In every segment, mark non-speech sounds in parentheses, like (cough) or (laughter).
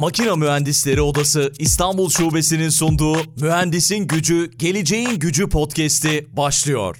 Makina Mühendisleri Odası İstanbul Şubesi'nin sunduğu Mühendisin Gücü, Geleceğin Gücü podcast'i başlıyor.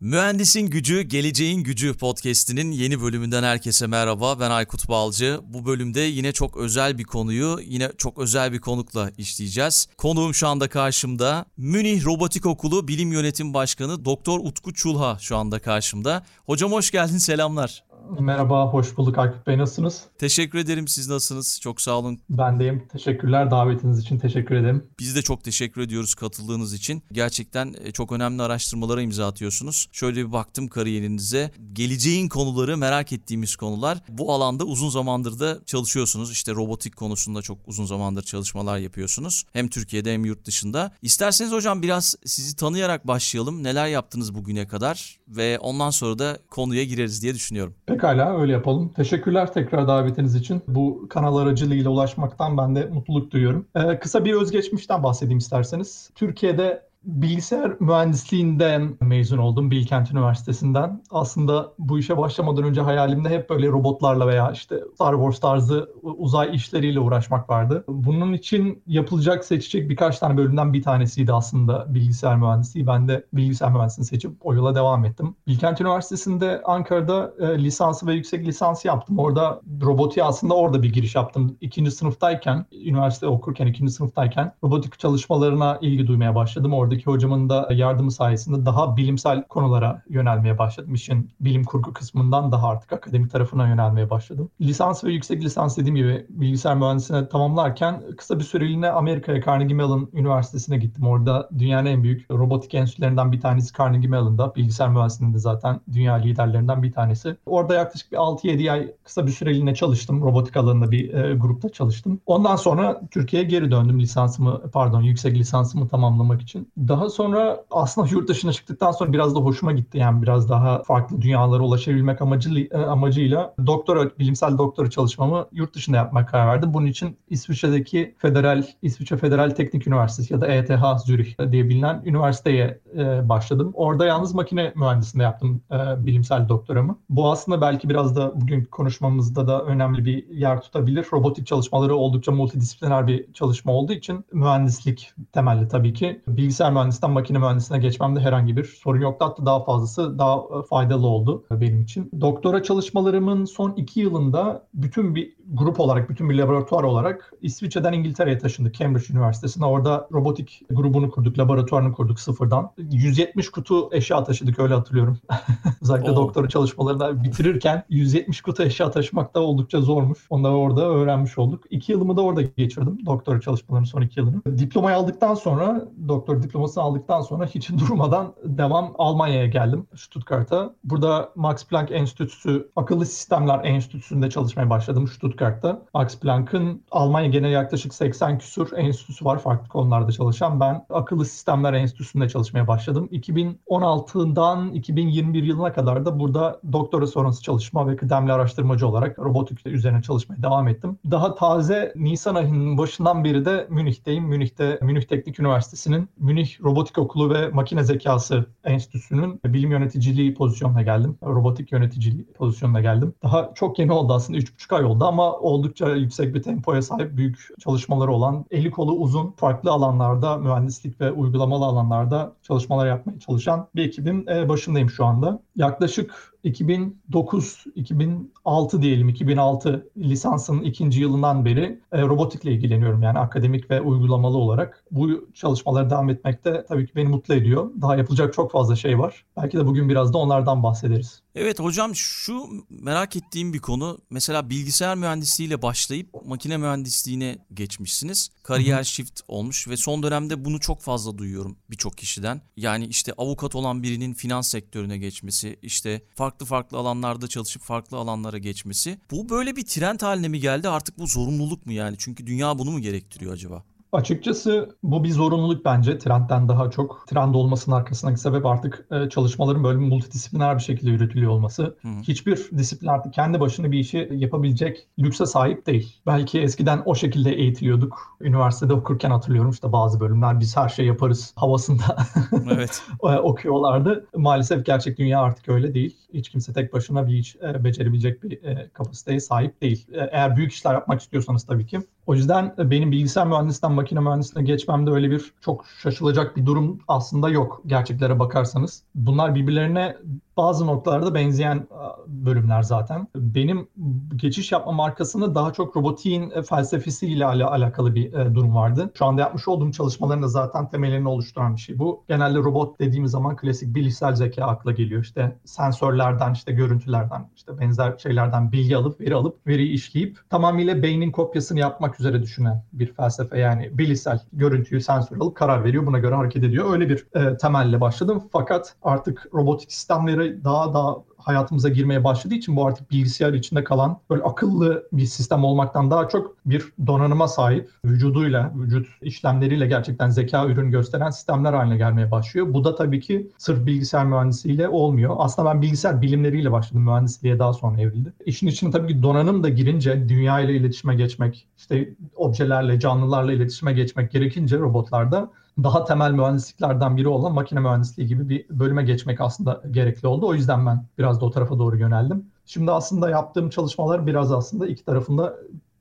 Mühendisin Gücü, Geleceğin Gücü podcast'inin yeni bölümünden herkese merhaba. Ben Aykut Balcı. Bu bölümde yine çok özel bir konuyu, yine çok özel bir konukla işleyeceğiz. Konuğum şu anda karşımda. Münih Robotik Okulu Bilim Yönetim Başkanı Doktor Utku Çulha şu anda karşımda. Hocam hoş geldin, selamlar. Merhaba, hoş bulduk Aykut Bey. Nasılsınız? Teşekkür ederim. Siz nasılsınız? Çok sağ olun. Ben deyim. Teşekkürler davetiniz için. Teşekkür ederim. Biz de çok teşekkür ediyoruz katıldığınız için. Gerçekten e, çok önemli araştırmalara imza atıyorsunuz. Şöyle bir baktım kariyerinize. Geleceğin konuları merak ettiğimiz konular. Bu alanda uzun zamandır da çalışıyorsunuz. İşte robotik konusunda çok uzun zamandır çalışmalar yapıyorsunuz. Hem Türkiye'de hem yurt dışında. İsterseniz hocam biraz sizi tanıyarak başlayalım. Neler yaptınız bugüne kadar? Ve ondan sonra da konuya gireriz diye düşünüyorum. Pekala öyle yapalım. Teşekkürler tekrar davetiniz için. Bu kanal aracılığıyla ulaşmaktan ben de mutluluk duyuyorum. Ee, kısa bir özgeçmişten bahsedeyim isterseniz. Türkiye'de bilgisayar mühendisliğinden mezun oldum Bilkent Üniversitesi'nden. Aslında bu işe başlamadan önce hayalimde hep böyle robotlarla veya işte Star Wars tarzı uzay işleriyle uğraşmak vardı. Bunun için yapılacak seçecek birkaç tane bölümden bir tanesiydi aslında bilgisayar mühendisliği. Ben de bilgisayar mühendisliğini seçip o yola devam ettim. Bilkent Üniversitesi'nde Ankara'da e, lisansı ve yüksek lisans yaptım. Orada robotiğe aslında orada bir giriş yaptım. İkinci sınıftayken, üniversite okurken ikinci sınıftayken robotik çalışmalarına ilgi duymaya başladım. Orada oradaki hocamın da yardımı sayesinde daha bilimsel konulara yönelmeye başladım. İşin bilim kurgu kısmından daha artık akademik tarafına yönelmeye başladım. Lisans ve yüksek lisans dediğim gibi bilgisayar mühendisliğine tamamlarken kısa bir süreliğine Amerika'ya Carnegie Mellon Üniversitesi'ne gittim. Orada dünyanın en büyük robotik enstitülerinden bir tanesi Carnegie Mellon'da. Bilgisayar mühendisliğinde zaten dünya liderlerinden bir tanesi. Orada yaklaşık bir 6-7 ay kısa bir süreliğine çalıştım. Robotik alanında bir e, grupta çalıştım. Ondan sonra Türkiye'ye geri döndüm lisansımı pardon yüksek lisansımı tamamlamak için. Daha sonra aslında yurt dışına çıktıktan sonra biraz da hoşuma gitti. Yani biraz daha farklı dünyalara ulaşabilmek amacı, e, amacıyla doktora, bilimsel doktora çalışmamı yurt dışında yapmak karar verdim. Bunun için İsviçre'deki Federal, İsviçre Federal Teknik Üniversitesi ya da ETH Zürich diye bilinen üniversiteye e, başladım. Orada yalnız makine mühendisliğinde yaptım e, bilimsel doktoramı. Bu aslında belki biraz da bugün konuşmamızda da önemli bir yer tutabilir. Robotik çalışmaları oldukça multidisipliner bir çalışma olduğu için mühendislik temelli tabii ki. Bilgisayar mühendisinden makine mühendisine geçmemde herhangi bir sorun yoktu. Hatta daha fazlası daha e, faydalı oldu benim için. Doktora çalışmalarımın son iki yılında bütün bir grup olarak, bütün bir laboratuvar olarak İsviçre'den İngiltere'ye taşındık. Cambridge Üniversitesi'ne. Orada robotik grubunu kurduk, laboratuvarını kurduk sıfırdan. 170 kutu eşya taşıdık öyle hatırlıyorum. (laughs) Özellikle Oo. doktora çalışmalarını bitirirken 170 kutu eşya taşımak da oldukça zormuş. Onları orada öğrenmiş olduk. İki yılımı da orada geçirdim. Doktora çalışmalarının son iki yılını. Diplomayı aldıktan sonra, doktor diploması aldıktan sonra hiç (laughs) durmadan devam Almanya'ya geldim Stuttgart'a. Burada Max Planck Enstitüsü, Akıllı Sistemler Enstitüsü'nde çalışmaya başladım Stuttgart'ta. Max Planck'ın Almanya genel yaklaşık 80 küsur enstitüsü var farklı konularda çalışan. Ben Akıllı Sistemler Enstitüsü'nde çalışmaya başladım. 2016'dan 2021 yılına kadar da burada doktora sonrası çalışma ve kıdemli araştırmacı olarak robotik üzerine çalışmaya devam ettim. Daha taze Nisan ayının başından beri de Münih'teyim. Münih'te Münih Teknik Üniversitesi'nin Münih Robotik Okulu ve Makine Zekası Enstitüsü'nün bilim yöneticiliği pozisyonuna geldim. Robotik yöneticiliği pozisyonuna geldim. Daha çok yeni oldu aslında 3,5 ay oldu ama oldukça yüksek bir tempoya sahip büyük çalışmaları olan, eli kolu uzun, farklı alanlarda mühendislik ve uygulamalı alanlarda çalışmalar yapmaya çalışan bir ekibin e, başındayım şu anda. Yaklaşık 2009-2006 diyelim 2006 lisansın ikinci yılından beri e, robotikle ilgileniyorum yani akademik ve uygulamalı olarak. Bu çalışmalara devam etmekte tabii ki beni mutlu ediyor. Daha yapılacak çok fazla şey var. Belki de bugün biraz da onlardan bahsederiz. Evet hocam şu merak ettiğim bir konu. Mesela bilgisayar mühendisliğiyle başlayıp makine mühendisliğine geçmişsiniz. Kariyer shift olmuş ve son dönemde bunu çok fazla duyuyorum birçok kişiden. Yani işte avukat olan birinin finans sektörüne geçmesi, işte farklı farklı alanlarda çalışıp farklı alanlara geçmesi. Bu böyle bir trend haline mi geldi? Artık bu zorunluluk mu yani? Çünkü dünya bunu mu gerektiriyor acaba? Açıkçası bu bir zorunluluk bence trendten daha çok. Trend olmasının arkasındaki sebep artık e, çalışmaların böyle multidisipliner bir şekilde yürütülüyor olması. Hı. Hiçbir disiplin artık kendi başına bir işi yapabilecek lükse sahip değil. Belki eskiden o şekilde eğitiliyorduk. Üniversitede okurken hatırlıyorum işte bazı bölümler biz her şey yaparız havasında (laughs) evet. okuyorlardı. Maalesef gerçek dünya artık öyle değil. Hiç kimse tek başına bir iş e, becerebilecek bir e, kapasiteye sahip değil. E, eğer büyük işler yapmak istiyorsanız tabii ki. O yüzden benim bilgisayar mühendisinden makine mühendisliğine geçmemde öyle bir çok şaşılacak bir durum aslında yok gerçeklere bakarsanız. Bunlar birbirlerine bazı noktalarda benzeyen bölümler zaten. Benim geçiş yapma markasında daha çok robotiğin e, felsefesiyle al- alakalı bir e, durum vardı. Şu anda yapmış olduğum çalışmaların da zaten temelini oluşturan bir şey. Bu genelde robot dediğimiz zaman klasik bilişsel zeka akla geliyor. İşte sensörlerden, işte görüntülerden, işte benzer şeylerden bilgi alıp, veri alıp, veriyi işleyip tamamıyla beynin kopyasını yapmak üzere düşünen bir felsefe. Yani bilişsel görüntüyü sensör alıp karar veriyor. Buna göre hareket ediyor. Öyle bir e, temelle başladım. Fakat artık robotik sistemleri daha daha hayatımıza girmeye başladığı için bu artık bilgisayar içinde kalan böyle akıllı bir sistem olmaktan daha çok bir donanıma sahip vücuduyla, vücut işlemleriyle gerçekten zeka ürün gösteren sistemler haline gelmeye başlıyor. Bu da tabii ki sırf bilgisayar mühendisiyle olmuyor. Aslında ben bilgisayar bilimleriyle başladım. Mühendisliğe daha sonra evrildi. İşin içine tabii ki donanım da girince dünya ile iletişime geçmek, işte objelerle, canlılarla iletişime geçmek gerekince robotlarda daha temel mühendisliklerden biri olan makine mühendisliği gibi bir bölüme geçmek aslında gerekli oldu. O yüzden ben biraz da o tarafa doğru yöneldim. Şimdi aslında yaptığım çalışmalar biraz aslında iki tarafında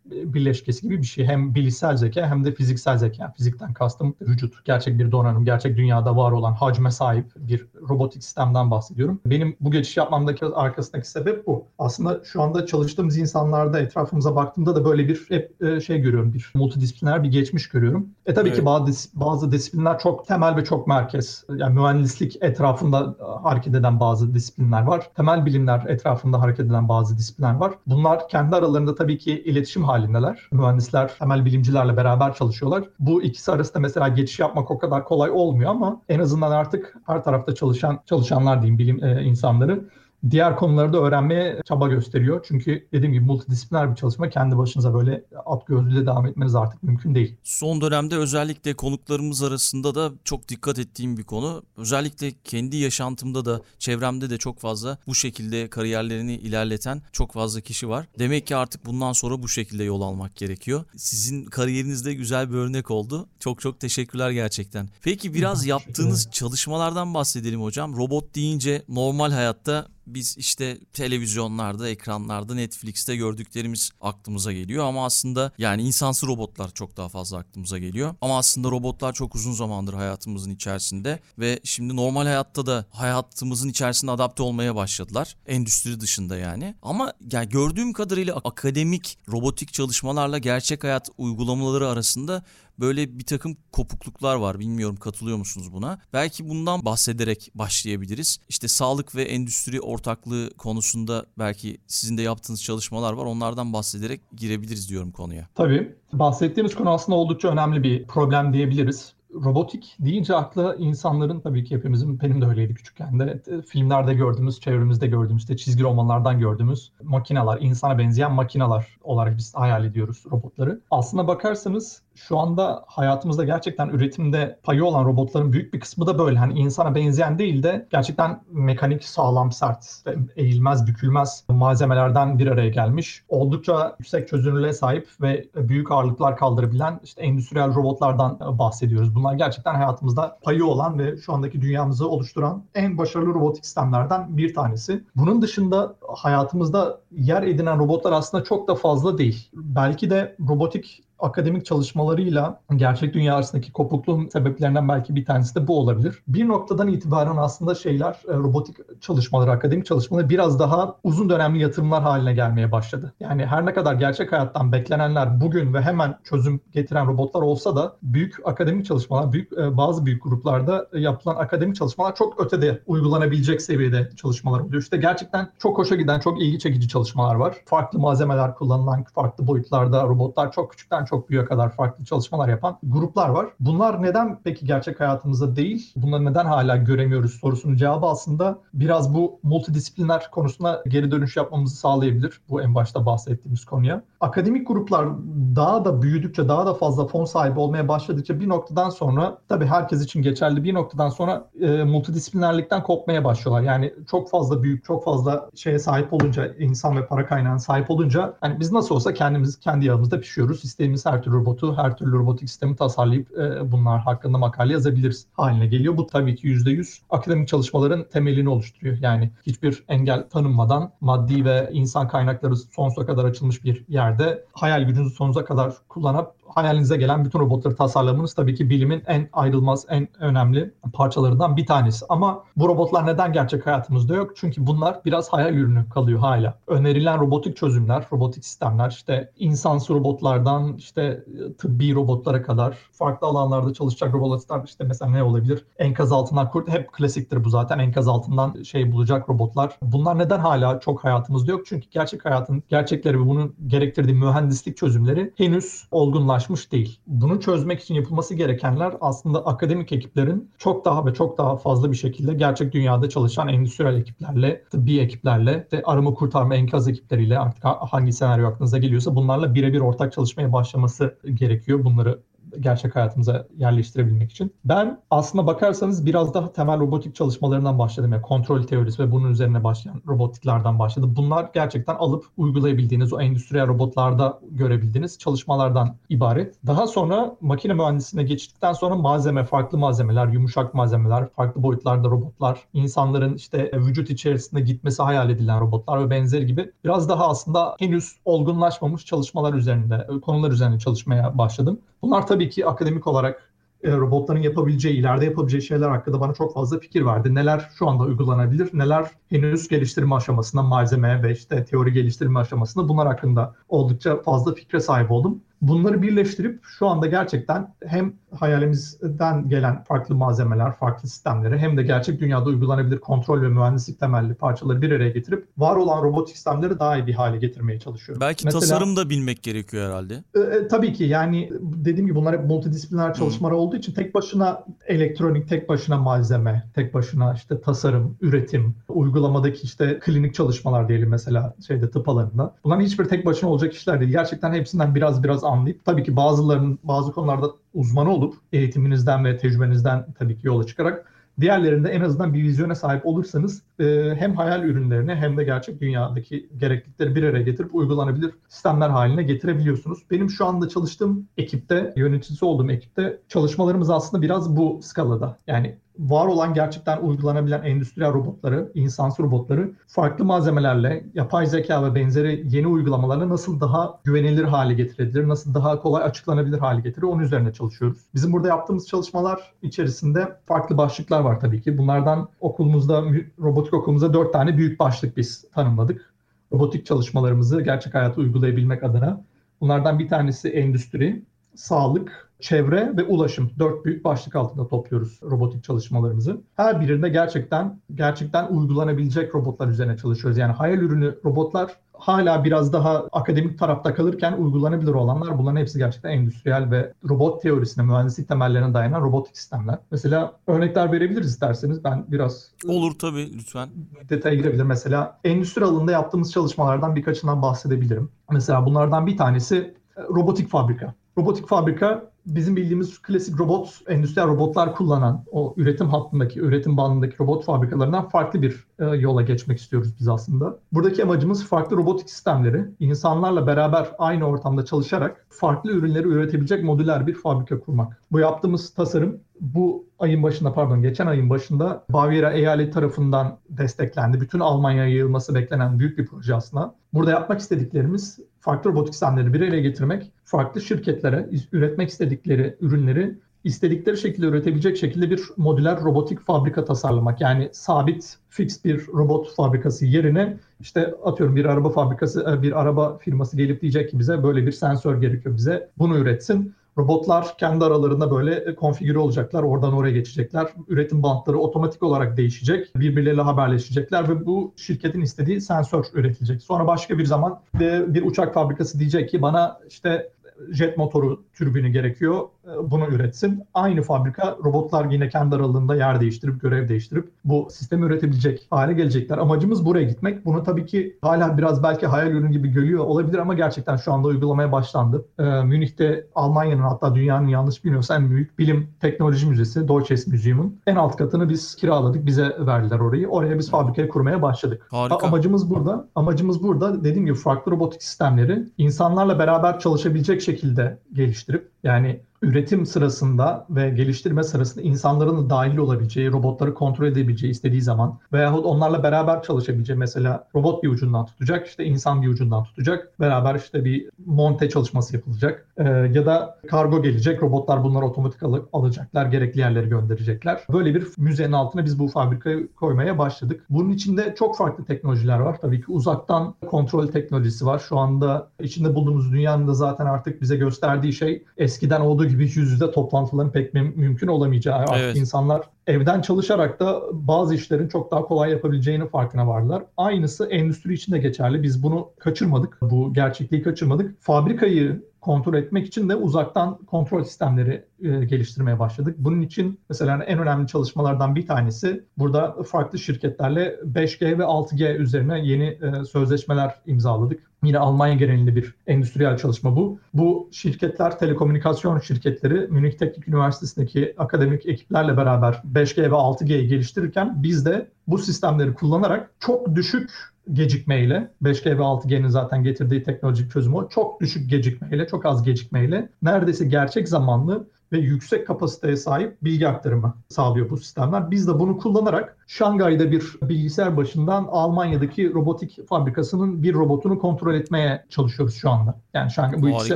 birleşkesi gibi bir şey. Hem bilişsel zeka hem de fiziksel zeka. Fizikten kastım vücut, gerçek bir donanım, gerçek dünyada var olan hacme sahip bir robotik sistemden bahsediyorum. Benim bu geçiş yapmamdaki arkasındaki sebep bu. Aslında şu anda çalıştığımız insanlarda etrafımıza baktığımda da böyle bir hep e, şey görüyorum. Bir multidisipliner bir geçmiş görüyorum. E tabii evet. ki bazı, bazı disiplinler çok temel ve çok merkez. Yani mühendislik etrafında hareket eden bazı disiplinler var. Temel bilimler etrafında hareket eden bazı disiplinler var. Bunlar kendi aralarında tabii ki iletişim halindeler. Mühendisler, temel bilimcilerle beraber çalışıyorlar. Bu ikisi arasında mesela geçiş yapmak o kadar kolay olmuyor ama en azından artık her tarafta çalışan çalışanlar diyeyim bilim e, insanları diğer konuları da öğrenmeye çaba gösteriyor. Çünkü dediğim gibi multidisipliner bir çalışma kendi başınıza böyle at gözlüğüyle devam etmeniz artık mümkün değil. Son dönemde özellikle konuklarımız arasında da çok dikkat ettiğim bir konu. Özellikle kendi yaşantımda da çevremde de çok fazla bu şekilde kariyerlerini ilerleten çok fazla kişi var. Demek ki artık bundan sonra bu şekilde yol almak gerekiyor. Sizin kariyerinizde güzel bir örnek oldu. Çok çok teşekkürler gerçekten. Peki biraz yaptığınız çalışmalardan bahsedelim hocam. Robot deyince normal hayatta biz işte televizyonlarda, ekranlarda, Netflix'te gördüklerimiz aklımıza geliyor ama aslında yani insansı robotlar çok daha fazla aklımıza geliyor. Ama aslında robotlar çok uzun zamandır hayatımızın içerisinde ve şimdi normal hayatta da hayatımızın içerisinde adapte olmaya başladılar. Endüstri dışında yani. Ama yani gördüğüm kadarıyla akademik robotik çalışmalarla gerçek hayat uygulamaları arasında böyle bir takım kopukluklar var. Bilmiyorum katılıyor musunuz buna? Belki bundan bahsederek başlayabiliriz. İşte sağlık ve endüstri ortaklığı konusunda belki sizin de yaptığınız çalışmalar var. Onlardan bahsederek girebiliriz diyorum konuya. Tabii. Bahsettiğiniz konu aslında oldukça önemli bir problem diyebiliriz robotik deyince akla insanların tabii ki hepimizin benim de öyleydi küçükken de filmlerde gördüğümüz, çevremizde gördüğümüz, işte çizgi romanlardan gördüğümüz makineler, insana benzeyen makineler olarak biz hayal ediyoruz robotları. Aslına bakarsanız şu anda hayatımızda gerçekten üretimde payı olan robotların büyük bir kısmı da böyle. Hani insana benzeyen değil de gerçekten mekanik, sağlam, sert, eğilmez, bükülmez malzemelerden bir araya gelmiş. Oldukça yüksek çözünürlüğe sahip ve büyük ağırlıklar kaldırabilen işte endüstriyel robotlardan bahsediyoruz. Bunlar gerçekten hayatımızda payı olan ve şu andaki dünyamızı oluşturan en başarılı robotik sistemlerden bir tanesi. Bunun dışında hayatımızda yer edinen robotlar aslında çok da fazla değil. Belki de robotik akademik çalışmalarıyla gerçek dünya arasındaki kopukluğun sebeplerinden belki bir tanesi de bu olabilir. Bir noktadan itibaren aslında şeyler, e, robotik çalışmaları, akademik çalışmaları biraz daha uzun dönemli yatırımlar haline gelmeye başladı. Yani her ne kadar gerçek hayattan beklenenler bugün ve hemen çözüm getiren robotlar olsa da büyük akademik çalışmalar, büyük e, bazı büyük gruplarda yapılan akademik çalışmalar çok ötede uygulanabilecek seviyede çalışmalar oluyor. İşte gerçekten çok hoşa giden, çok ilgi çekici çalışmalar var. Farklı malzemeler kullanılan, farklı boyutlarda robotlar çok küçükten çok büyüğe kadar farklı çalışmalar yapan gruplar var. Bunlar neden peki gerçek hayatımızda değil? Bunları neden hala göremiyoruz sorusunun cevabı aslında biraz bu multidisipliner konusuna geri dönüş yapmamızı sağlayabilir. Bu en başta bahsettiğimiz konuya. Akademik gruplar daha da büyüdükçe, daha da fazla fon sahibi olmaya başladıkça bir noktadan sonra tabii herkes için geçerli bir noktadan sonra e, multidisiplinerlikten kopmaya başlıyorlar. Yani çok fazla büyük, çok fazla şeye sahip olunca, insan ve para kaynağına sahip olunca hani biz nasıl olsa kendimiz kendi yağımızda pişiyoruz. İstediğimiz her türlü robotu, her türlü robotik sistemi tasarlayıp e, bunlar hakkında makale yazabiliriz haline geliyor. Bu tabii ki %100 akademik çalışmaların temelini oluşturuyor. Yani hiçbir engel tanınmadan maddi ve insan kaynakları sonsuza kadar açılmış bir yerde hayal gücünüzü sonsuza kadar kullanıp hayalinize gelen bütün robotları tasarlamanız tabii ki bilimin en ayrılmaz, en önemli parçalarından bir tanesi. Ama bu robotlar neden gerçek hayatımızda yok? Çünkü bunlar biraz hayal ürünü kalıyor hala. Önerilen robotik çözümler, robotik sistemler işte insansı robotlardan işte tıbbi robotlara kadar farklı alanlarda çalışacak robotlar işte mesela ne olabilir? Enkaz altından kurt hep klasiktir bu zaten. Enkaz altından şey bulacak robotlar. Bunlar neden hala çok hayatımızda yok? Çünkü gerçek hayatın gerçekleri ve bunun gerektirdiği mühendislik çözümleri henüz olgunlaşmış değil. Bunu çözmek için yapılması gerekenler aslında akademik ekiplerin çok daha ve çok daha fazla bir şekilde gerçek dünyada çalışan endüstriyel ekiplerle, tıbbi ekiplerle, de arama kurtarma enkaz ekipleriyle artık hangi senaryo aklınıza geliyorsa bunlarla birebir ortak çalışmaya başlaması gerekiyor. Bunları gerçek hayatımıza yerleştirebilmek için. Ben aslında bakarsanız biraz daha temel robotik çalışmalarından başladım. Yani kontrol teorisi ve bunun üzerine başlayan robotiklerden başladım. Bunlar gerçekten alıp uygulayabildiğiniz o endüstriyel robotlarda görebildiğiniz çalışmalardan ibaret. Daha sonra makine mühendisliğine geçtikten sonra malzeme, farklı malzemeler, yumuşak malzemeler, farklı boyutlarda robotlar, insanların işte vücut içerisinde gitmesi hayal edilen robotlar ve benzeri gibi biraz daha aslında henüz olgunlaşmamış çalışmalar üzerinde, konular üzerine çalışmaya başladım. Bunlar tabii ki akademik olarak e, robotların yapabileceği, ileride yapabileceği şeyler hakkında bana çok fazla fikir verdi. Neler şu anda uygulanabilir, neler henüz geliştirme aşamasında, malzeme ve işte teori geliştirme aşamasında bunlar hakkında oldukça fazla fikre sahip oldum. Bunları birleştirip şu anda gerçekten hem hayalimizden gelen farklı malzemeler, farklı sistemleri hem de gerçek dünyada uygulanabilir kontrol ve mühendislik temelli parçaları bir araya getirip var olan robotik sistemleri daha iyi bir hale getirmeye çalışıyorum. Belki Mesela, tasarım da bilmek gerekiyor herhalde. E, e, tabii ki yani dediğim gibi bunlar hep multidisipliner çalışmalar hmm. olduğu için tek başına elektronik, tek başına malzeme, tek başına işte tasarım, üretim, uygulamadaki işte klinik çalışmalar diyelim mesela şeyde tıp alanında. Bunların hiçbir tek başına olacak işler değil. Gerçekten hepsinden biraz biraz anlayıp tabii ki bazılarının bazı konularda uzmanı olup eğitiminizden ve tecrübenizden tabii ki yola çıkarak diğerlerinde en azından bir vizyona sahip olursanız e, hem hayal ürünlerini hem de gerçek dünyadaki gereklilikleri bir araya getirip uygulanabilir sistemler haline getirebiliyorsunuz. Benim şu anda çalıştığım ekipte, yöneticisi olduğum ekipte çalışmalarımız aslında biraz bu skalada. Yani var olan gerçekten uygulanabilen endüstriyel robotları, insansı robotları farklı malzemelerle, yapay zeka ve benzeri yeni uygulamalarla nasıl daha güvenilir hale getirebilir, nasıl daha kolay açıklanabilir hale getirir onun üzerine çalışıyoruz. Bizim burada yaptığımız çalışmalar içerisinde farklı başlıklar var tabii ki. Bunlardan okulumuzda, robotik okulumuzda dört tane büyük başlık biz tanımladık. Robotik çalışmalarımızı gerçek hayata uygulayabilmek adına. Bunlardan bir tanesi endüstri, sağlık, çevre ve ulaşım dört büyük başlık altında topluyoruz robotik çalışmalarımızı. Her birinde gerçekten gerçekten uygulanabilecek robotlar üzerine çalışıyoruz. Yani hayal ürünü robotlar hala biraz daha akademik tarafta kalırken uygulanabilir olanlar bunların hepsi gerçekten endüstriyel ve robot teorisine, mühendislik temellerine dayanan robotik sistemler. Mesela örnekler verebiliriz isterseniz. Ben biraz Olur tabii lütfen. Detaya girebilir. Mesela endüstri alanında yaptığımız çalışmalardan birkaçından bahsedebilirim. Mesela bunlardan bir tanesi robotik fabrika. Robotik fabrika bizim bildiğimiz klasik robot, endüstriyel robotlar kullanan o üretim hattındaki, üretim bandındaki robot fabrikalarından farklı bir e, yola geçmek istiyoruz biz aslında. Buradaki amacımız farklı robotik sistemleri insanlarla beraber aynı ortamda çalışarak farklı ürünleri üretebilecek modüler bir fabrika kurmak. Bu yaptığımız tasarım bu ayın başında pardon geçen ayın başında Bavyera eyalet tarafından desteklendi. Bütün Almanya'ya yayılması beklenen büyük bir proje aslında. Burada yapmak istediklerimiz farklı robotik sistemleri bir araya getirmek, farklı şirketlere üretmek istedikleri ürünleri istedikleri şekilde üretebilecek şekilde bir modüler robotik fabrika tasarlamak. Yani sabit, fix bir robot fabrikası yerine işte atıyorum bir araba fabrikası, e, bir araba firması gelip diyecek ki bize böyle bir sensör gerekiyor bize. Bunu üretsin. Robotlar kendi aralarında böyle e, konfigüre olacaklar. Oradan oraya geçecekler. Üretim bantları otomatik olarak değişecek. Birbirleriyle haberleşecekler ve bu şirketin istediği sensör üretilecek. Sonra başka bir zaman bir uçak fabrikası diyecek ki bana işte jet motoru türbini gerekiyor. E, bunu üretsin. Aynı fabrika robotlar yine kendi aralığında yer değiştirip görev değiştirip bu sistemi üretebilecek hale gelecekler. Amacımız buraya gitmek. Bunu tabii ki hala biraz belki hayal ürün gibi görüyor olabilir ama gerçekten şu anda uygulamaya başlandı. Ee, Münih'te Almanya'nın hatta dünyanın yanlış bilmiyorsam en büyük bilim teknoloji müzesi Deutsches Museum'un en alt katını biz kiraladık. Bize verdiler orayı. Oraya biz fabrikayı kurmaya başladık. Harika. Amacımız burada. Amacımız burada dediğim gibi farklı robotik sistemleri insanlarla beraber çalışabilecek şekilde geliştirip yani üretim sırasında ve geliştirme sırasında insanların da dahil olabileceği, robotları kontrol edebileceği istediği zaman veyahut onlarla beraber çalışabileceği mesela robot bir ucundan tutacak, işte insan bir ucundan tutacak. Beraber işte bir monte çalışması yapılacak. Ee, ya da kargo gelecek, robotlar bunları otomatik al- alacaklar, gerekli yerlere gönderecekler. Böyle bir müzenin altına biz bu fabrikayı koymaya başladık. Bunun içinde çok farklı teknolojiler var. Tabii ki uzaktan kontrol teknolojisi var. Şu anda içinde bulunduğumuz dünyanın da zaten artık bize gösterdiği şey eskiden olduğu gibi yüz yüze toplantıların pek müm- mümkün olamayacağı. Artık Evet. insanlar evden çalışarak da bazı işlerin çok daha kolay yapabileceğini farkına vardılar. Aynısı endüstri için de geçerli. Biz bunu kaçırmadık. Bu gerçekliği kaçırmadık. Fabrikayı kontrol etmek için de uzaktan kontrol sistemleri e, geliştirmeye başladık. Bunun için mesela en önemli çalışmalardan bir tanesi burada farklı şirketlerle 5G ve 6G üzerine yeni e, sözleşmeler imzaladık. Yine Almanya genelinde bir endüstriyel çalışma bu. Bu şirketler telekomünikasyon şirketleri Münih Teknik Üniversitesi'ndeki akademik ekiplerle beraber 5G ve 6G'yi geliştirirken biz de bu sistemleri kullanarak çok düşük gecikmeyle 5G ve 6G'nin zaten getirdiği teknolojik çözüm o. Çok düşük gecikmeyle, çok az gecikmeyle neredeyse gerçek zamanlı ve yüksek kapasiteye sahip bilgi aktarımı sağlıyor bu sistemler. Biz de bunu kullanarak Şangay'da bir bilgisayar başından Almanya'daki robotik fabrikasının bir robotunu kontrol etmeye çalışıyoruz şu anda. Yani Şangay bu ikisi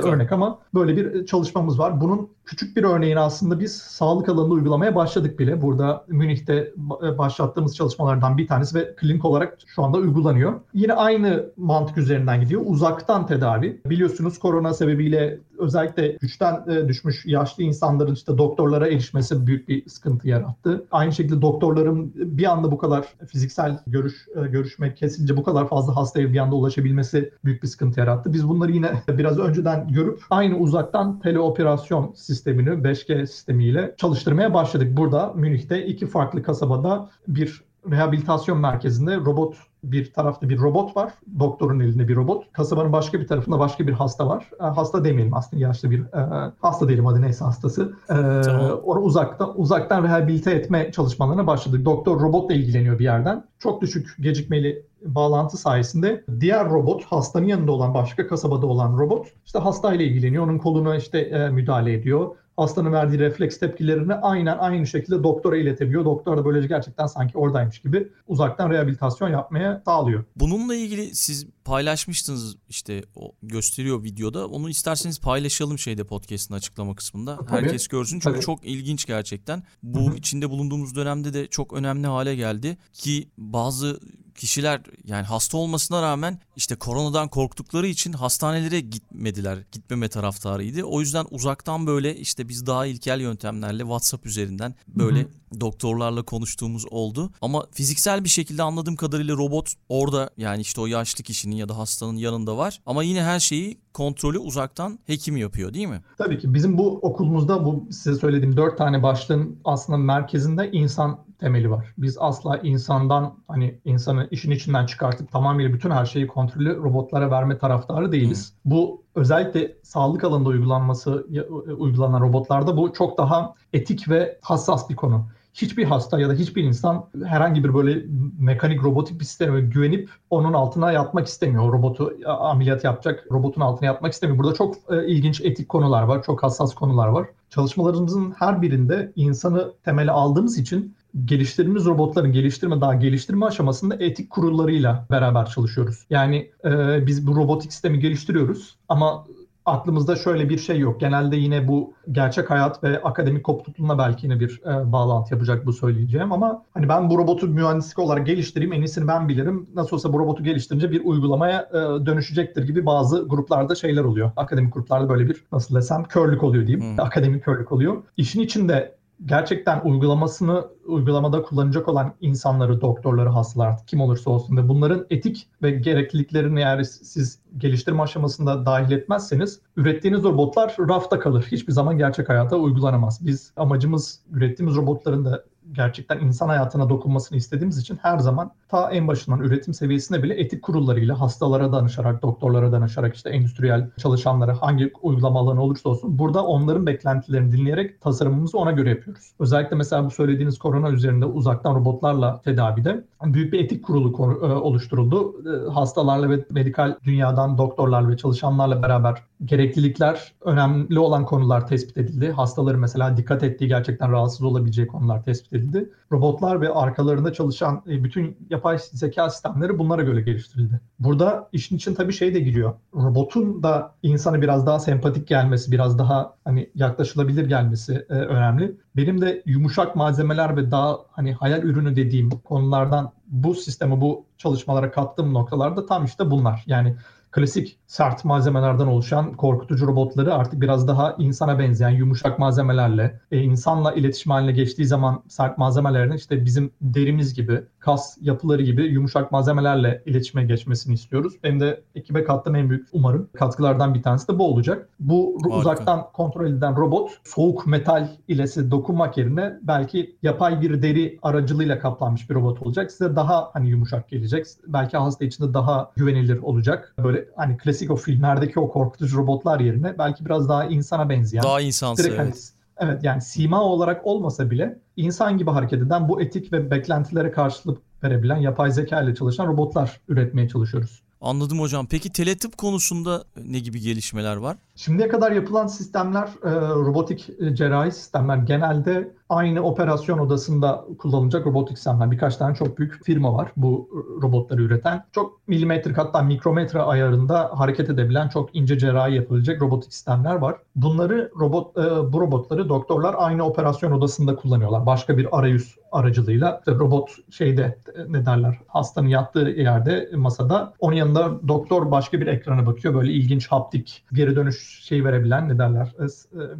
örnek ama böyle bir çalışmamız var. Bunun küçük bir örneğini aslında biz sağlık alanında uygulamaya başladık bile. Burada Münih'te ba- başlattığımız çalışmalardan bir tanesi ve klinik olarak şu anda uygulanıyor. Yine aynı mantık üzerinden gidiyor. Uzaktan tedavi. Biliyorsunuz korona sebebiyle özellikle güçten e, düşmüş yaşlı insanların işte doktorlara erişmesi büyük bir sıkıntı yarattı. Aynı şekilde doktorların bir anda bu kadar fiziksel görüş e, görüşme kesince bu kadar fazla hastaya bir anda ulaşabilmesi büyük bir sıkıntı yarattı. Biz bunları yine (laughs) biraz önceden görüp aynı uzaktan teleoperasyon sistemini 5G sistemiyle çalıştırmaya başladık. Burada Münih'te iki farklı kasabada bir rehabilitasyon merkezinde robot bir tarafta bir robot var. Doktorun elinde bir robot. Kasabanın başka bir tarafında başka bir hasta var. E, hasta demeyelim aslında yaşlı bir e, hasta diyelim adı neyse hastası. E, Tamam. Onu uzaktan uzaktan rehabilite etme çalışmalarına başladık. Doktor robotla ilgileniyor bir yerden. Çok düşük gecikmeli bağlantı sayesinde diğer robot hastanın yanında olan başka kasabada olan robot işte hastayla ilgileniyor. Onun koluna işte e, müdahale ediyor. Hastanın verdiği refleks tepkilerini aynen aynı şekilde doktora iletebiliyor. Doktor da böylece gerçekten sanki oradaymış gibi uzaktan rehabilitasyon yapmaya sağlıyor. Bununla ilgili siz paylaşmıştınız işte o gösteriyor videoda. Onu isterseniz paylaşalım şeyde podcast'ın açıklama kısmında. Tabii. Herkes görsün çünkü Tabii. çok ilginç gerçekten. Bu içinde bulunduğumuz dönemde de çok önemli hale geldi ki bazı kişiler yani hasta olmasına rağmen işte koronadan korktukları için hastanelere gitmediler. Gitmeme taraftarıydı. O yüzden uzaktan böyle işte biz daha ilkel yöntemlerle WhatsApp üzerinden böyle Hı doktorlarla konuştuğumuz oldu. Ama fiziksel bir şekilde anladığım kadarıyla robot orada yani işte o yaşlı kişinin ya da hastanın yanında var. Ama yine her şeyi kontrolü uzaktan hekim yapıyor değil mi? Tabii ki bizim bu okulumuzda bu size söylediğim dört tane başlığın aslında merkezinde insan temeli var. Biz asla insandan hani insanı işin içinden çıkartıp tamamıyla bütün her şeyi kontrolü robotlara verme taraftarı değiliz. Bu özellikle sağlık alanında uygulanması ya- uygulanan robotlarda bu çok daha etik ve hassas bir konu. Hiçbir hasta ya da hiçbir insan herhangi bir böyle mekanik robotik bir sisteme güvenip onun altına yatmak istemiyor. Robotu ameliyat yapacak robotun altına yatmak istemiyor. Burada çok e, ilginç etik konular var, çok hassas konular var. Çalışmalarımızın her birinde insanı temele aldığımız için geliştirdiğimiz robotların geliştirme daha geliştirme aşamasında etik kurullarıyla beraber çalışıyoruz. Yani e, biz bu robotik sistemi geliştiriyoruz ama aklımızda şöyle bir şey yok. Genelde yine bu gerçek hayat ve akademik kopuklukla belki yine bir e, bağlantı yapacak bu söyleyeceğim ama hani ben bu robotu mühendislik olarak geliştireyim en iyisini ben bilirim. Nasıl olsa bu robotu geliştirince bir uygulamaya e, dönüşecektir gibi bazı gruplarda şeyler oluyor. Akademik gruplarda böyle bir nasıl desem körlük oluyor diyeyim. Hı. Akademik körlük oluyor. İşin içinde gerçekten uygulamasını uygulamada kullanacak olan insanları, doktorları, hastalar kim olursa olsun ve bunların etik ve gerekliliklerini eğer siz geliştirme aşamasında dahil etmezseniz ürettiğiniz robotlar rafta kalır. Hiçbir zaman gerçek hayata uygulanamaz. Biz amacımız ürettiğimiz robotların da gerçekten insan hayatına dokunmasını istediğimiz için her zaman ta en başından üretim seviyesinde bile etik kurullarıyla hastalara danışarak, doktorlara danışarak, işte endüstriyel çalışanlara hangi uygulama alanı olursa olsun burada onların beklentilerini dinleyerek tasarımımızı ona göre yapıyoruz. Özellikle mesela bu söylediğiniz korona üzerinde uzaktan robotlarla tedavide büyük bir etik kurulu e, oluşturuldu. E, hastalarla ve medikal dünyadan doktorlarla ve çalışanlarla beraber gereklilikler, önemli olan konular tespit edildi. Hastaların mesela dikkat ettiği gerçekten rahatsız olabileceği konular tespit edildi. Robotlar ve arkalarında çalışan e, bütün yapay zeka sistemleri bunlara göre geliştirildi. Burada işin için tabii şey de giriyor. Robotun da insanı biraz daha sempatik gelmesi, biraz daha hani yaklaşılabilir gelmesi e, önemli. Benim de yumuşak malzemeler ve daha hani hayal ürünü dediğim konulardan bu sisteme, bu çalışmalara kattığım noktalarda tam işte bunlar. Yani klasik sert malzemelerden oluşan korkutucu robotları artık biraz daha insana benzeyen yumuşak malzemelerle, e, insanla iletişim haline geçtiği zaman sert malzemelerden işte bizim derimiz gibi, kas yapıları gibi yumuşak malzemelerle iletişime geçmesini istiyoruz. Benim de ekibe kattığım en büyük umarım katkılardan bir tanesi de bu olacak. Bu Harika. uzaktan kontrol edilen robot soğuk metal ilesi dokunmak yerine belki yapay bir deri aracılığıyla kaplanmış bir robot olacak. Size daha hani yumuşak gelecek. Belki hasta içinde daha güvenilir olacak. Böyle hani klasik o filmlerdeki o korkutucu robotlar yerine belki biraz daha insana benzeyen. Daha insansı direkt, hani evet. Hani, evet yani sima olarak olmasa bile insan gibi hareket eden bu etik ve beklentilere karşılık verebilen yapay zeka ile çalışan robotlar üretmeye çalışıyoruz. Anladım hocam. Peki teletıp konusunda ne gibi gelişmeler var? Şimdiye kadar yapılan sistemler, e, robotik e, cerrahi sistemler genelde aynı operasyon odasında kullanılacak robotik sistemler. Birkaç tane çok büyük firma var bu robotları üreten. Çok milimetrik hatta mikrometre ayarında hareket edebilen çok ince cerrahi yapılacak robotik sistemler var. Bunları robot e, bu robotları doktorlar aynı operasyon odasında kullanıyorlar. Başka bir arayüz aracılığıyla işte robot şeyde ne derler hastanın yattığı yerde masada onun yanında doktor başka bir ekrana bakıyor. Böyle ilginç haptik geri dönüş şey verebilen ne derler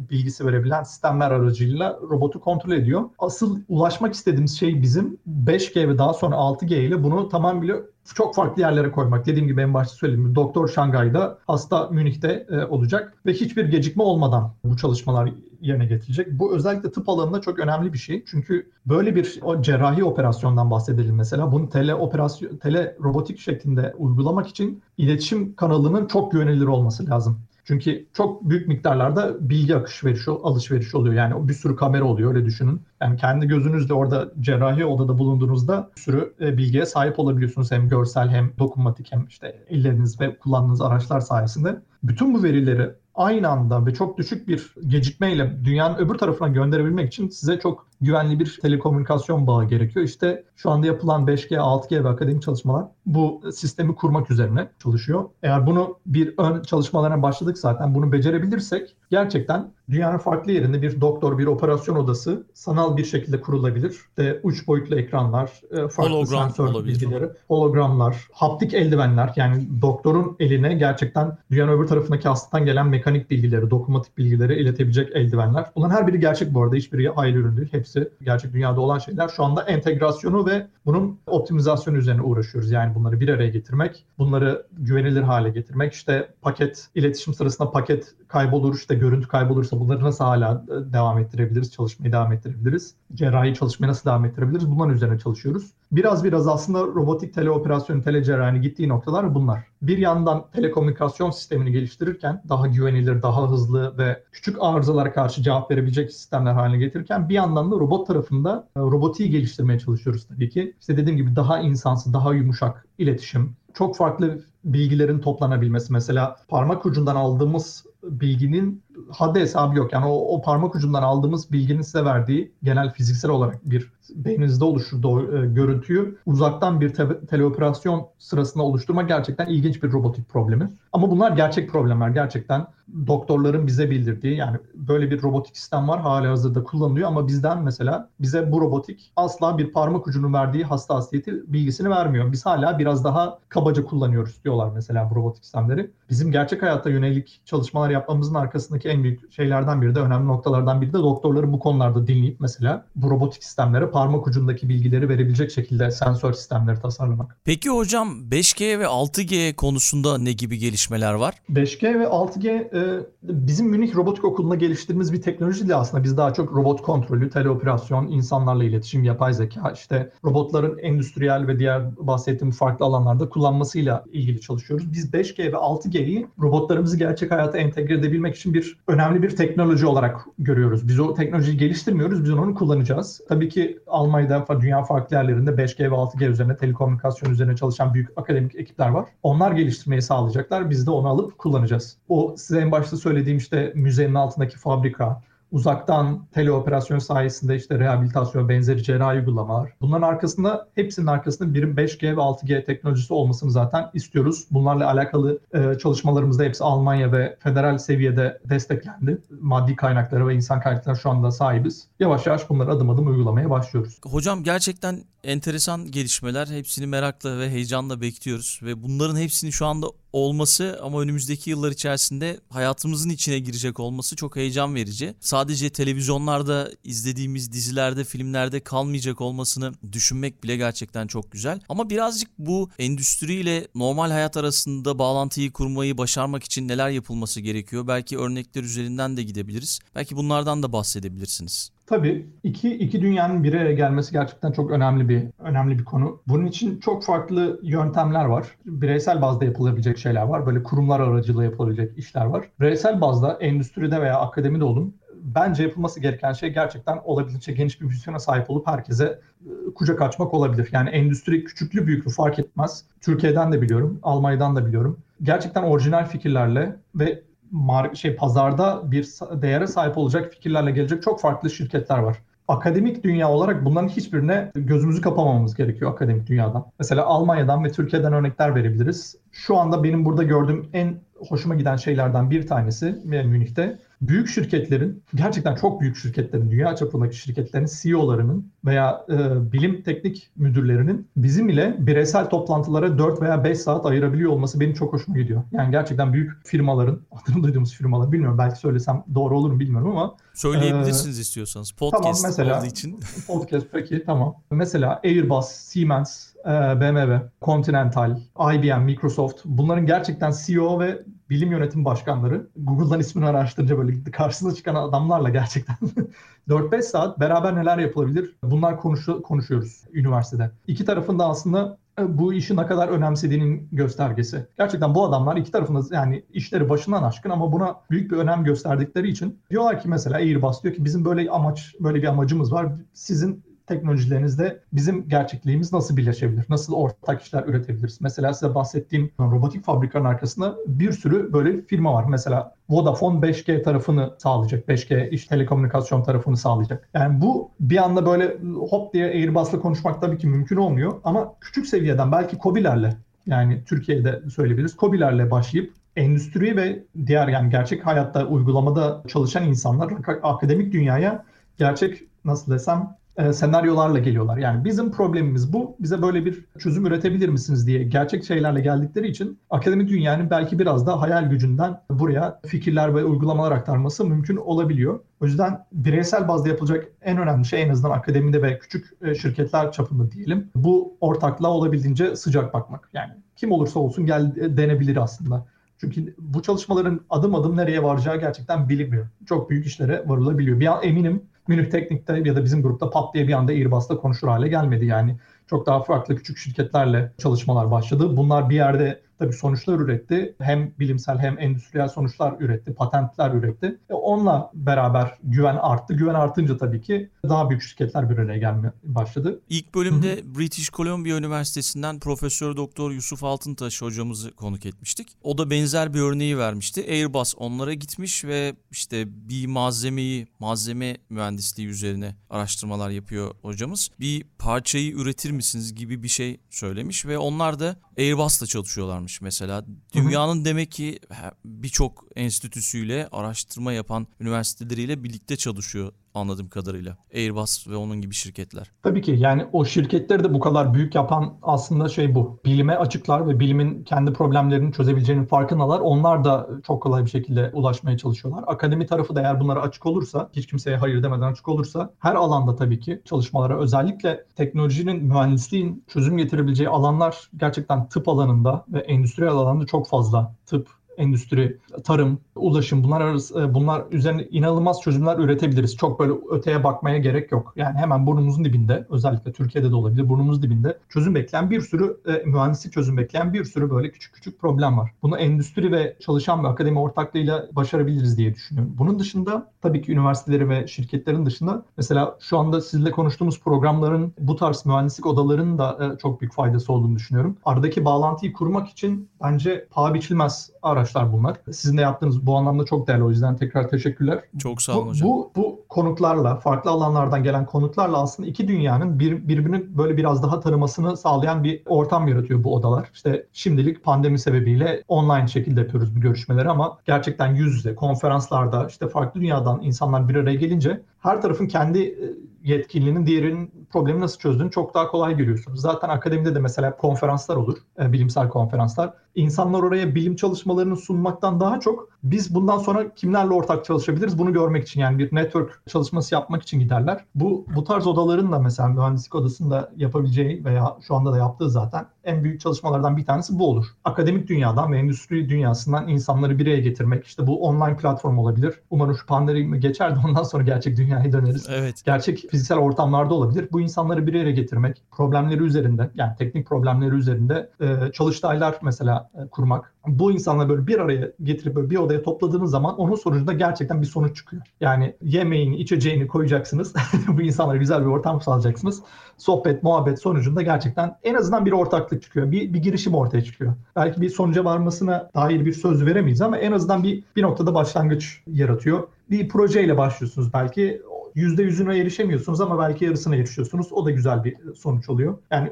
bilgisi verebilen sistemler aracılığıyla robotu kontrol kontrol ediyor. Asıl ulaşmak istediğimiz şey bizim 5G ve daha sonra 6G ile bunu tamamıyla çok farklı yerlere koymak. Dediğim gibi en başta söylediğim doktor Şangay'da, hasta Münih'te e, olacak ve hiçbir gecikme olmadan bu çalışmalar yerine getirecek. Bu özellikle tıp alanında çok önemli bir şey. Çünkü böyle bir o cerrahi operasyondan bahsedelim mesela. Bunu tele operasyon tele robotik şeklinde uygulamak için iletişim kanalının çok güvenilir olması lazım. Çünkü çok büyük miktarlarda bilgi akışverişi, alışveriş oluyor. Yani bir sürü kamera oluyor öyle düşünün. Yani kendi gözünüzle orada cerrahi odada bulunduğunuzda bir sürü e, bilgiye sahip olabiliyorsunuz. Hem görsel hem dokunmatik hem işte elleriniz ve kullandığınız araçlar sayesinde. Bütün bu verileri aynı anda ve çok düşük bir gecikmeyle dünyanın öbür tarafına gönderebilmek için size çok güvenli bir telekomünikasyon bağı gerekiyor. İşte şu anda yapılan 5G, 6G ve akademik çalışmalar bu sistemi kurmak üzerine çalışıyor. Eğer bunu bir ön çalışmalarına başladık zaten bunu becerebilirsek gerçekten dünyanın farklı yerinde bir doktor, bir operasyon odası sanal bir şekilde kurulabilir. İşte uç boyutlu ekranlar, e, farklı Hologram sensör olabilir. bilgileri, hologramlar, haptik eldivenler yani doktorun eline gerçekten dünyanın öbür tarafındaki hastadan gelen mekanik bilgileri, dokunmatik bilgileri iletebilecek eldivenler. Bunların her biri gerçek bu arada. Hiçbiri hayal ürün değil. Hepsi gerçek dünyada olan şeyler. Şu anda entegrasyonu ve bunun optimizasyonu üzerine uğraşıyoruz. Yani bunları bir araya getirmek, bunları güvenilir hale getirmek. İşte paket, iletişim sırasında paket kaybolur, işte görüntü kaybolursa bunları nasıl hala e, devam ettirebiliriz, çalışmayı devam ettirebiliriz, cerrahi çalışmayı nasıl devam ettirebiliriz bunların üzerine çalışıyoruz. Biraz biraz aslında robotik teleoperasyon, telecerrahinin gittiği noktalar bunlar. Bir yandan telekomünikasyon sistemini geliştirirken daha güvenilir, daha hızlı ve küçük arızalara karşı cevap verebilecek sistemler haline getirirken bir yandan da robot tarafında e, robotiği geliştirmeye çalışıyoruz tabii ki. İşte dediğim gibi daha insansı, daha yumuşak iletişim, çok farklı bilgilerin toplanabilmesi. Mesela parmak ucundan aldığımız bilginin haddi hesabı yok. Yani o, o parmak ucundan aldığımız bilginin size verdiği genel fiziksel olarak bir beyninizde oluşturduğu e, görüntüyü uzaktan bir te- teleoperasyon sırasında oluşturmak gerçekten ilginç bir robotik problemi. Ama bunlar gerçek problemler. Gerçekten doktorların bize bildirdiği yani böyle bir robotik sistem var hala hazırda kullanılıyor ama bizden mesela bize bu robotik asla bir parmak ucunun verdiği hassasiyeti bilgisini vermiyor. Biz hala biraz daha kabaca kullanıyoruz diyorlar mesela bu robotik sistemleri. Bizim gerçek hayatta yönelik çalışmalar yapmamızın arkasındaki en büyük şeylerden biri de önemli noktalardan biri de doktorları bu konularda dinleyip mesela bu robotik sistemlere parmak ucundaki bilgileri verebilecek şekilde sensör sistemleri tasarlamak. Peki hocam 5G ve 6G konusunda ne gibi gelişmeler var? 5G ve 6G e, bizim Münih Robotik Okulu'nda geliştirdiğimiz bir teknoloji değil aslında. Biz daha çok robot kontrolü, teleoperasyon, insanlarla iletişim, yapay zeka, işte robotların endüstriyel ve diğer bahsettiğim farklı alanlarda kullanmasıyla ilgili çalışıyoruz. Biz 5G ve 6G'yi robotlarımızı gerçek hayata entegre edebilmek için bir önemli bir teknoloji olarak görüyoruz. Biz o teknolojiyi geliştirmiyoruz, biz onu kullanacağız. Tabii ki Almanya'da, dünya farklı yerlerinde 5G ve 6G üzerine, telekomünikasyon üzerine çalışan büyük akademik ekipler var. Onlar geliştirmeyi sağlayacaklar. Biz de onu alıp kullanacağız. O size en başta söylediğim işte müzenin altındaki fabrika, uzaktan teleoperasyon sayesinde işte rehabilitasyon benzeri cerrahi uygulamalar. Bunların arkasında hepsinin arkasında birim 5G ve 6G teknolojisi olmasını zaten istiyoruz. Bunlarla alakalı e, çalışmalarımızda hepsi Almanya ve federal seviyede desteklendi. Maddi kaynakları ve insan kaynakları şu anda sahibiz. Yavaş yavaş bunları adım adım uygulamaya başlıyoruz. Hocam gerçekten enteresan gelişmeler. Hepsini merakla ve heyecanla bekliyoruz ve bunların hepsinin şu anda olması ama önümüzdeki yıllar içerisinde hayatımızın içine girecek olması çok heyecan verici. Sadece televizyonlarda izlediğimiz dizilerde, filmlerde kalmayacak olmasını düşünmek bile gerçekten çok güzel. Ama birazcık bu endüstriyle normal hayat arasında bağlantıyı kurmayı başarmak için neler yapılması gerekiyor? Belki örnekler üzerinden de gidebiliriz. Belki bunlardan da bahsedebilirsiniz. Tabii iki, iki dünyanın bir araya gelmesi gerçekten çok önemli bir önemli bir konu. Bunun için çok farklı yöntemler var. Bireysel bazda yapılabilecek şeyler var. Böyle kurumlar aracılığıyla yapılabilecek işler var. Bireysel bazda endüstride veya akademide olun bence yapılması gereken şey gerçekten olabildiğince geniş bir vizyona sahip olup herkese e, kucak açmak olabilir. Yani endüstri küçüklü büyüklü fark etmez. Türkiye'den de biliyorum, Almanya'dan da biliyorum. Gerçekten orijinal fikirlerle ve mar- şey pazarda bir değere sahip olacak fikirlerle gelecek çok farklı şirketler var. Akademik dünya olarak bunların hiçbirine gözümüzü kapamamamız gerekiyor akademik dünyadan. Mesela Almanya'dan ve Türkiye'den örnekler verebiliriz. Şu anda benim burada gördüğüm en hoşuma giden şeylerden bir tanesi Münih'te büyük şirketlerin, gerçekten çok büyük şirketlerin, dünya çapındaki şirketlerin CEO'larının veya e, bilim teknik müdürlerinin bizim ile bireysel toplantılara 4 veya 5 saat ayırabiliyor olması benim çok hoşuma gidiyor. Yani gerçekten büyük firmaların, (laughs) adını duyduğumuz firmalar bilmiyorum belki söylesem doğru olur mu bilmiyorum ama. Söyleyebilirsiniz e, istiyorsanız. Podcast tamam, mesela, olduğu için. (laughs) Podcast peki tamam. Mesela Airbus, Siemens, e, BMW, Continental, IBM, Microsoft bunların gerçekten CEO ve bilim yönetim başkanları Google'dan ismini araştırınca böyle karşısına çıkan adamlarla gerçekten (laughs) 4-5 saat beraber neler yapılabilir bunlar konuşu konuşuyoruz üniversitede. İki tarafında aslında e, bu işi ne kadar önemsediğinin göstergesi. Gerçekten bu adamlar iki tarafında yani işleri başından aşkın ama buna büyük bir önem gösterdikleri için diyorlar ki mesela Airbus diyor ki bizim böyle amaç böyle bir amacımız var. Sizin teknolojilerinizde bizim gerçekliğimiz nasıl birleşebilir? Nasıl ortak işler üretebiliriz? Mesela size bahsettiğim robotik fabrikanın arkasında bir sürü böyle firma var. Mesela Vodafone 5G tarafını sağlayacak. 5G iş telekomünikasyon tarafını sağlayacak. Yani bu bir anda böyle hop diye Airbus'la konuşmak tabii ki mümkün olmuyor. Ama küçük seviyeden belki COBİ'lerle yani Türkiye'de söyleyebiliriz. COBİ'lerle başlayıp endüstri ve diğer yani gerçek hayatta uygulamada çalışan insanlar akademik dünyaya gerçek nasıl desem senaryolarla geliyorlar. Yani bizim problemimiz bu. Bize böyle bir çözüm üretebilir misiniz diye gerçek şeylerle geldikleri için akademik dünyanın belki biraz da hayal gücünden buraya fikirler ve uygulamalar aktarması mümkün olabiliyor. O yüzden bireysel bazda yapılacak en önemli şey en azından akademide ve küçük e, şirketler çapında diyelim. Bu ortaklığa olabildiğince sıcak bakmak. Yani kim olursa olsun gel e, denebilir aslında. Çünkü bu çalışmaların adım adım nereye varacağı gerçekten bilinmiyor. Çok büyük işlere varılabiliyor. Bir an eminim Münih Teknik'te ya da bizim grupta pat diye bir anda Airbus'ta konuşur hale gelmedi. Yani çok daha farklı küçük şirketlerle çalışmalar başladı. Bunlar bir yerde tabii sonuçlar üretti. Hem bilimsel hem endüstriyel sonuçlar üretti, patentler üretti. E onunla beraber güven arttı. Güven artınca tabii ki daha büyük şirketler bir araya gelmeye başladı. İlk bölümde Hı-hı. British Columbia Üniversitesi'nden Profesör Doktor Yusuf Altıntaş hocamızı konuk etmiştik. O da benzer bir örneği vermişti. Airbus onlara gitmiş ve işte bir malzemeyi, malzeme mühendisliği üzerine araştırmalar yapıyor hocamız. Bir parçayı üretir misiniz gibi bir şey söylemiş ve onlar da Airbus'la çalışıyorlarmış mesela. Dünyanın hı hı. demek ki birçok enstitüsüyle araştırma yapan üniversiteleriyle birlikte çalışıyor anladığım kadarıyla. Airbus ve onun gibi şirketler. Tabii ki yani o şirketleri de bu kadar büyük yapan aslında şey bu. Bilime açıklar ve bilimin kendi problemlerini çözebileceğinin farkındalar. Onlar da çok kolay bir şekilde ulaşmaya çalışıyorlar. Akademi tarafı da eğer bunlara açık olursa, hiç kimseye hayır demeden açık olursa her alanda tabii ki çalışmalara özellikle teknolojinin, mühendisliğin çözüm getirebileceği alanlar gerçekten tıp alanında ve endüstriyel alanda çok fazla. Tıp, endüstri, tarım, ulaşım bunlar arası e, bunlar üzerine inanılmaz çözümler üretebiliriz. Çok böyle öteye bakmaya gerek yok. Yani hemen burnumuzun dibinde özellikle Türkiye'de de olabilir burnumuzun dibinde çözüm bekleyen bir sürü e, mühendislik çözüm bekleyen bir sürü böyle küçük küçük problem var. Bunu endüstri ve çalışan ve akademi ortaklığıyla başarabiliriz diye düşünüyorum. Bunun dışında tabii ki üniversiteleri ve şirketlerin dışında mesela şu anda sizinle konuştuğumuz programların bu tarz mühendislik odalarının da e, çok büyük faydası olduğunu düşünüyorum. Aradaki bağlantıyı kurmak için bence paha biçilmez araçlar bunlar. Sizin de yaptığınız bu anlamda çok değerli. O yüzden tekrar teşekkürler. Çok sağ olun bu, hocam. Bu, bu konuklarla, farklı alanlardan gelen konuklarla aslında iki dünyanın bir, birbirini böyle biraz daha tanımasını sağlayan bir ortam yaratıyor bu odalar. İşte şimdilik pandemi sebebiyle online şekilde yapıyoruz bu görüşmeleri ama gerçekten yüz yüze konferanslarda işte farklı dünyadan insanlar bir araya gelince her tarafın kendi e, yetkinliğinin diğerinin problemi nasıl çözdüğünü çok daha kolay görüyorsunuz. Zaten akademide de mesela konferanslar olur, e, bilimsel konferanslar. İnsanlar oraya bilim çalışmalarını sunmaktan daha çok biz bundan sonra kimlerle ortak çalışabiliriz bunu görmek için yani bir network çalışması yapmak için giderler. Bu bu tarz odaların da mesela mühendislik odasında yapabileceği veya şu anda da yaptığı zaten en büyük çalışmalardan bir tanesi bu olur. Akademik dünyadan ve endüstri dünyasından insanları bir araya getirmek. İşte bu online platform olabilir. Umarım şu pandemi geçer de ondan sonra gerçek dünyaya döneriz. Evet. Gerçek fiziksel ortamlarda olabilir. Bu insanları bir araya getirmek, problemleri üzerinde yani teknik problemleri üzerinde çalıştaylar mesela kurmak. Bu insanları böyle bir araya getirip böyle bir odaya topladığınız zaman onun sonucunda gerçekten bir sonuç çıkıyor. Yani yemeğini, içeceğini koyacaksınız. (laughs) bu insanlara güzel bir ortam sağlayacaksınız. Sohbet, muhabbet sonucunda gerçekten en azından bir ortaklık çıkıyor. Bir, bir girişim ortaya çıkıyor. Belki bir sonuca varmasına dair bir söz veremeyiz ama en azından bir, bir noktada başlangıç yaratıyor. Bir projeyle başlıyorsunuz belki %100'üne erişemiyorsunuz ama belki yarısına erişiyorsunuz. O da güzel bir sonuç oluyor. Yani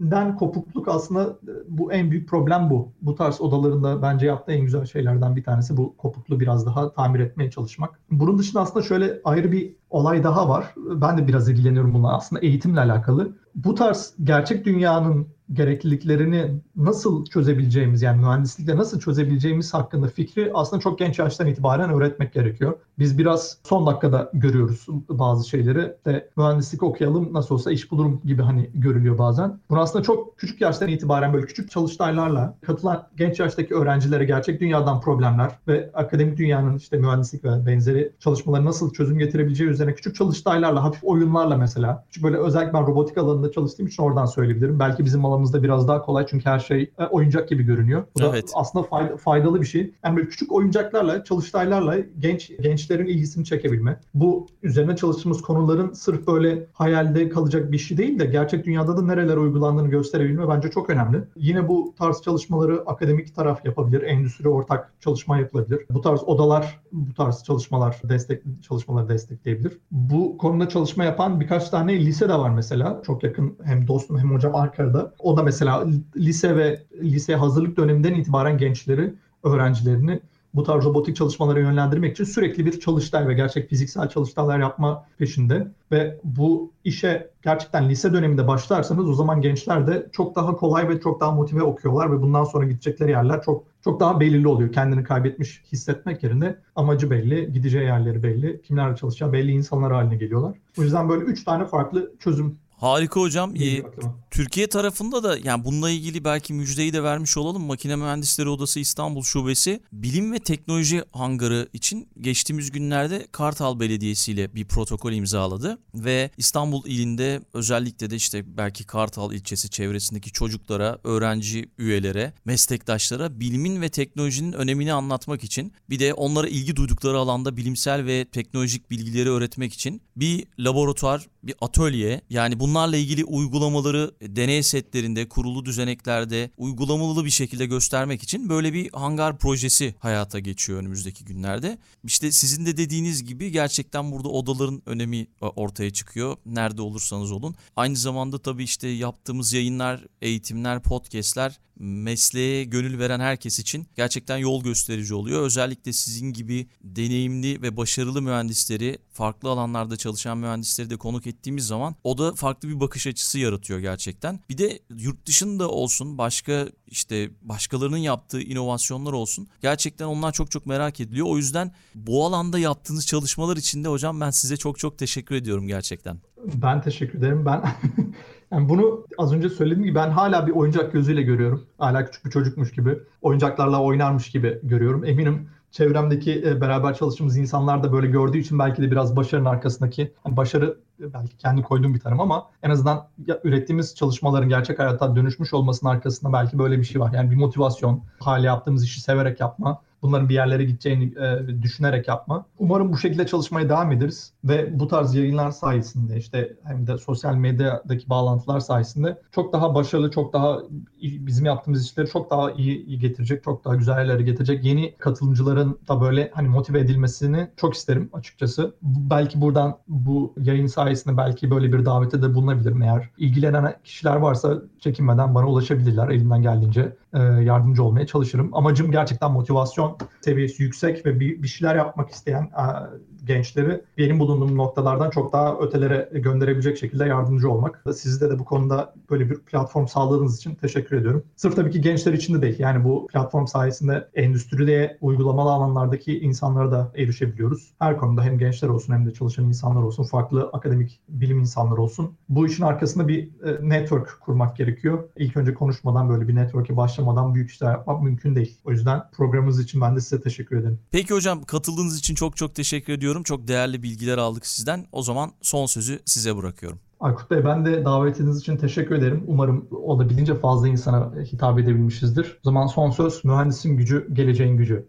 birbirinden kopukluk aslında e, bu en büyük problem bu. Bu tarz odalarında bence yaptığı en güzel şeylerden bir tanesi bu kopukluğu biraz daha tamir etmeye çalışmak. Bunun dışında aslında şöyle ayrı bir olay daha var. Ben de biraz ilgileniyorum bununla aslında eğitimle alakalı. Bu tarz gerçek dünyanın gerekliliklerini nasıl çözebileceğimiz yani mühendislikle nasıl çözebileceğimiz hakkında fikri aslında çok genç yaştan itibaren öğretmek gerekiyor. Biz biraz son dakikada görüyoruz bazı şeyleri. İşte mühendislik okuyalım nasıl olsa iş bulurum gibi hani görülüyor bazen. Bunu aslında çok küçük yaştan itibaren böyle küçük çalıştaylarla katılan genç yaştaki öğrencilere gerçek dünyadan problemler ve akademik dünyanın işte mühendislik ve benzeri çalışmaları nasıl çözüm getirebileceği üzerine küçük çalıştaylarla, hafif oyunlarla mesela. Çünkü böyle özellikle ben robotik alanında çalıştığım için oradan söyleyebilirim. Belki bizim alanımızda biraz daha kolay çünkü her şey e, oyuncak gibi görünüyor. Bu da Evet. aslında fayda- faydalı bir şey. Yani böyle küçük oyuncaklarla, çalıştaylarla genç gençlerin ilgisini çekebilme. Bu üzerine çalıştığımız konuların sırf böyle hayalde kalacak bir şey değil de gerçek dünyada da nereler uygulandığını gösterebilme bence çok önemli. Yine bu tarz çalışmaları akademik taraf yapabilir, endüstri ortak çalışma yapılabilir. Bu tarz odalar, bu tarz çalışmalar destek çalışmaları destekleyebilir. Bu konuda çalışma yapan birkaç tane lise de var mesela. Çok yakın hem dostum hem hocam Ankara'da. O da mesela lise ve lise hazırlık döneminden itibaren gençleri, öğrencilerini bu tarz robotik çalışmalara yönlendirmek için sürekli bir çalıştay ve gerçek fiziksel çalıştaylar yapma peşinde. Ve bu işe gerçekten lise döneminde başlarsanız o zaman gençler de çok daha kolay ve çok daha motive okuyorlar ve bundan sonra gidecekleri yerler çok çok daha belirli oluyor. Kendini kaybetmiş hissetmek yerine amacı belli, gideceği yerleri belli, kimlerle çalışacağı belli insanlar haline geliyorlar. O yüzden böyle üç tane farklı çözüm Harika hocam. Ee. Türkiye tarafında da yani bununla ilgili belki müjdeyi de vermiş olalım. Makine Mühendisleri Odası İstanbul Şubesi Bilim ve Teknoloji Hangarı için geçtiğimiz günlerde Kartal Belediyesi ile bir protokol imzaladı ve İstanbul ilinde özellikle de işte belki Kartal ilçesi çevresindeki çocuklara, öğrenci üyelere, meslektaşlara bilimin ve teknolojinin önemini anlatmak için bir de onlara ilgi duydukları alanda bilimsel ve teknolojik bilgileri öğretmek için bir laboratuvar, bir atölye yani bunlarla ilgili uygulamaları deney setlerinde, kurulu düzeneklerde uygulamalı bir şekilde göstermek için böyle bir hangar projesi hayata geçiyor önümüzdeki günlerde. İşte sizin de dediğiniz gibi gerçekten burada odaların önemi e, ortaya çıkıyor. Nerede olursanız olun. Aynı zamanda tabii işte yaptığımız yayınlar, eğitimler, podcastler mesleğe gönül veren herkes için gerçekten yol gösterici oluyor. Özellikle sizin gibi deneyimli ve başarılı mühendisleri, farklı alanlarda çalışan mühendisleri de konuk ettiğimiz zaman o da farklı bir bakış açısı yaratıyor gerçekten. Bir de yurt dışında olsun, başka işte başkalarının yaptığı inovasyonlar olsun. Gerçekten onlar çok çok merak ediliyor. O yüzden bu alanda yaptığınız çalışmalar için de hocam ben size çok çok teşekkür ediyorum gerçekten. Ben teşekkür ederim. Ben (laughs) yani bunu az önce söylediğim gibi ben hala bir oyuncak gözüyle görüyorum. Hala küçük bir çocukmuş gibi, oyuncaklarla oynarmış gibi görüyorum. Eminim çevremdeki e, beraber çalıştığımız insanlar da böyle gördüğü için belki de biraz başarının arkasındaki hani başarı belki kendi koyduğum bir tanım ama en azından ürettiğimiz çalışmaların gerçek hayata dönüşmüş olmasının arkasında belki böyle bir şey var. Yani bir motivasyon, hala yaptığımız işi severek yapma bunların bir yerlere gideceğini e, düşünerek yapma. Umarım bu şekilde çalışmaya devam ederiz ve bu tarz yayınlar sayesinde işte hem de sosyal medyadaki bağlantılar sayesinde çok daha başarılı, çok daha bizim yaptığımız işleri çok daha iyi getirecek, çok daha güzel yerlere getirecek yeni katılımcıların da böyle hani motive edilmesini çok isterim açıkçası. Belki buradan bu yayın sayesinde belki böyle bir davete de bulunabilirim. Eğer ilgilenen kişiler varsa çekinmeden bana ulaşabilirler elimden geldiğince yardımcı olmaya çalışırım. Amacım gerçekten motivasyon seviyesi yüksek ve bir, bir şeyler yapmak isteyen e, gençleri benim bulunduğum noktalardan çok daha ötelere gönderebilecek şekilde yardımcı olmak. Sizde de bu konuda böyle bir platform sağladığınız için teşekkür ediyorum. Sırf tabii ki gençler için de değil. Yani bu platform sayesinde endüstride uygulamalı alanlardaki insanlara da erişebiliyoruz. Her konuda hem gençler olsun hem de çalışan insanlar olsun, farklı akademik bilim insanları olsun. Bu işin arkasında bir e, network kurmak gerekiyor. İlk önce konuşmadan böyle bir network'e başlamadan büyük işler yapmak mümkün değil. O yüzden programımız için ben de size teşekkür ederim. Peki hocam katıldığınız için çok çok teşekkür ediyorum ediyorum. Çok değerli bilgiler aldık sizden. O zaman son sözü size bırakıyorum. Aykut Bey ben de davetiniz için teşekkür ederim. Umarım olabildiğince fazla insana hitap edebilmişizdir. O zaman son söz mühendisin gücü, geleceğin gücü.